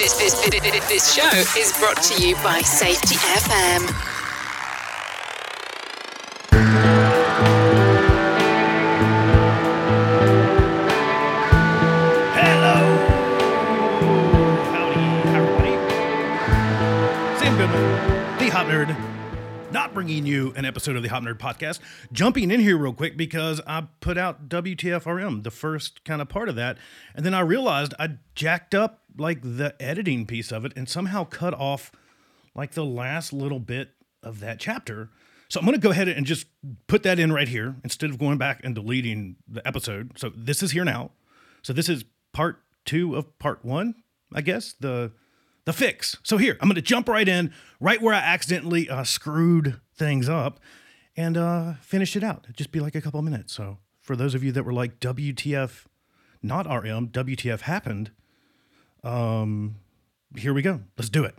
This, this, this, show is brought to you by Safety FM. Hello! Howdy, everybody. Sam Goodman, the Hop Nerd, not bringing you an episode of the Hop Nerd podcast. Jumping in here real quick because I put out WTFRM, the first kind of part of that, and then I realized I jacked up like the editing piece of it and somehow cut off like the last little bit of that chapter. So I'm going to go ahead and just put that in right here instead of going back and deleting the episode. So this is here now. So this is part two of part one, I guess the the fix. So here I'm going to jump right in, right where I accidentally uh, screwed things up, and uh, finish it out. It'd just be like a couple minutes. So for those of you that were like WTF, not RM, WTF happened. Um, here we go. Let's do it.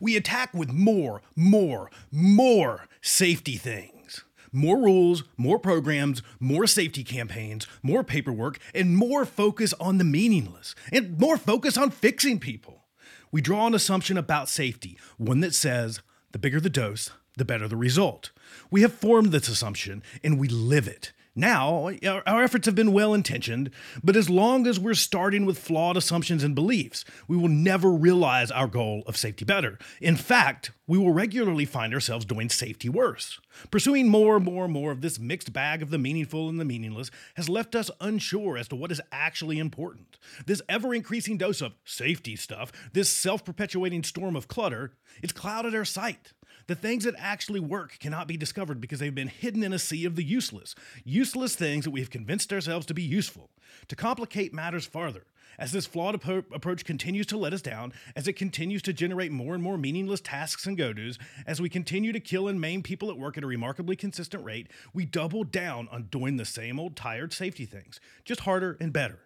We attack with more, more, more safety things. More rules, more programs, more safety campaigns, more paperwork, and more focus on the meaningless, and more focus on fixing people. We draw an assumption about safety, one that says the bigger the dose, the better the result. We have formed this assumption and we live it. Now, our efforts have been well intentioned, but as long as we're starting with flawed assumptions and beliefs, we will never realize our goal of safety better. In fact, we will regularly find ourselves doing safety worse. Pursuing more and more and more of this mixed bag of the meaningful and the meaningless has left us unsure as to what is actually important. This ever increasing dose of safety stuff, this self perpetuating storm of clutter, it's clouded our sight. The things that actually work cannot be discovered because they've been hidden in a sea of the useless. Useless things that we have convinced ourselves to be useful. To complicate matters farther, as this flawed appro- approach continues to let us down, as it continues to generate more and more meaningless tasks and go dos, as we continue to kill and maim people at work at a remarkably consistent rate, we double down on doing the same old tired safety things, just harder and better.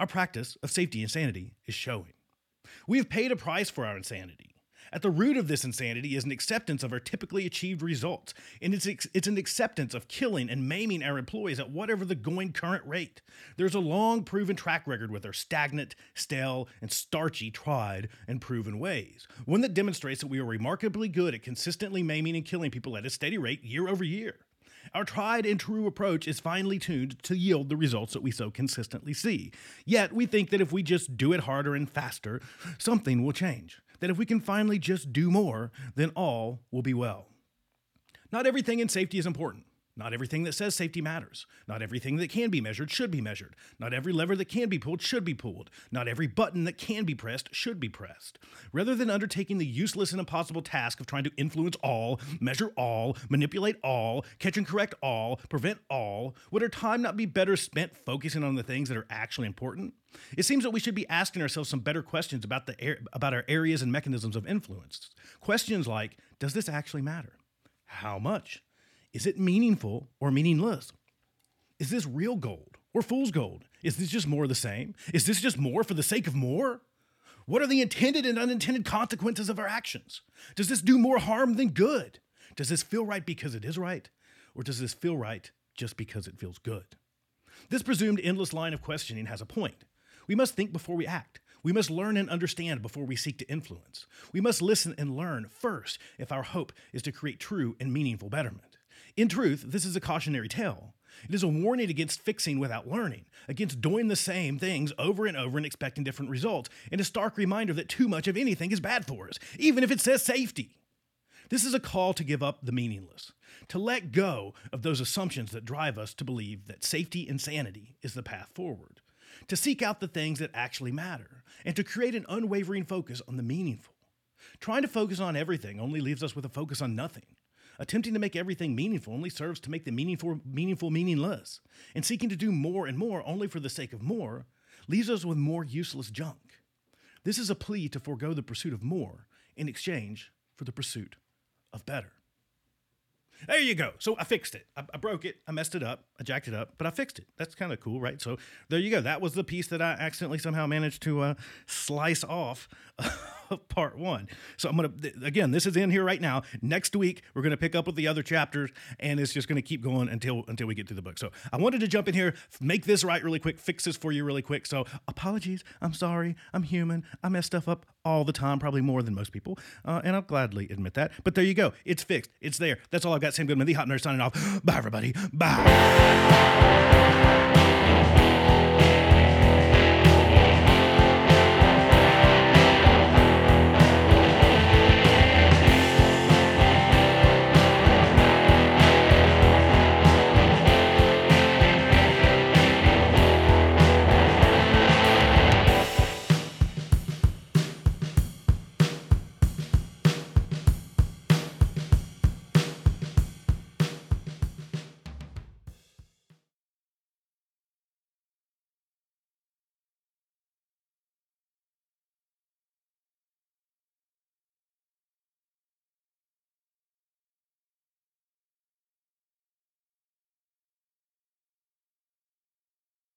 Our practice of safety insanity is showing. We have paid a price for our insanity. At the root of this insanity is an acceptance of our typically achieved results, and it's, it's an acceptance of killing and maiming our employees at whatever the going current rate. There's a long proven track record with our stagnant, stale, and starchy tried and proven ways, one that demonstrates that we are remarkably good at consistently maiming and killing people at a steady rate year over year. Our tried and true approach is finely tuned to yield the results that we so consistently see. Yet, we think that if we just do it harder and faster, something will change. That if we can finally just do more, then all will be well. Not everything in safety is important. Not everything that says safety matters. Not everything that can be measured should be measured. Not every lever that can be pulled should be pulled. Not every button that can be pressed should be pressed. Rather than undertaking the useless and impossible task of trying to influence all, measure all, manipulate all, catch and correct all, prevent all, would our time not be better spent focusing on the things that are actually important? It seems that we should be asking ourselves some better questions about the about our areas and mechanisms of influence. Questions like, does this actually matter? How much? Is it meaningful or meaningless? Is this real gold or fool's gold? Is this just more of the same? Is this just more for the sake of more? What are the intended and unintended consequences of our actions? Does this do more harm than good? Does this feel right because it is right? Or does this feel right just because it feels good? This presumed endless line of questioning has a point. We must think before we act. We must learn and understand before we seek to influence. We must listen and learn first if our hope is to create true and meaningful betterment. In truth, this is a cautionary tale. It is a warning against fixing without learning, against doing the same things over and over and expecting different results, and a stark reminder that too much of anything is bad for us, even if it says safety. This is a call to give up the meaningless, to let go of those assumptions that drive us to believe that safety and sanity is the path forward, to seek out the things that actually matter, and to create an unwavering focus on the meaningful. Trying to focus on everything only leaves us with a focus on nothing. Attempting to make everything meaningful only serves to make the meaningful meaningful meaningless. And seeking to do more and more only for the sake of more leaves us with more useless junk. This is a plea to forego the pursuit of more in exchange for the pursuit of better. There you go. So I fixed it. I, I broke it. I messed it up. I jacked it up, but I fixed it. That's kind of cool, right? So there you go. That was the piece that I accidentally somehow managed to uh, slice off of part one. So I'm gonna again, this is in here right now. Next week we're gonna pick up with the other chapters, and it's just gonna keep going until until we get through the book. So I wanted to jump in here, make this right really quick, fix this for you really quick. So apologies, I'm sorry, I'm human, I mess stuff up all the time, probably more than most people, uh, and I'll gladly admit that. But there you go, it's fixed, it's there. That's all I've got. Sam Goodman, the Hop Nerd, signing off. Bye everybody. Bye.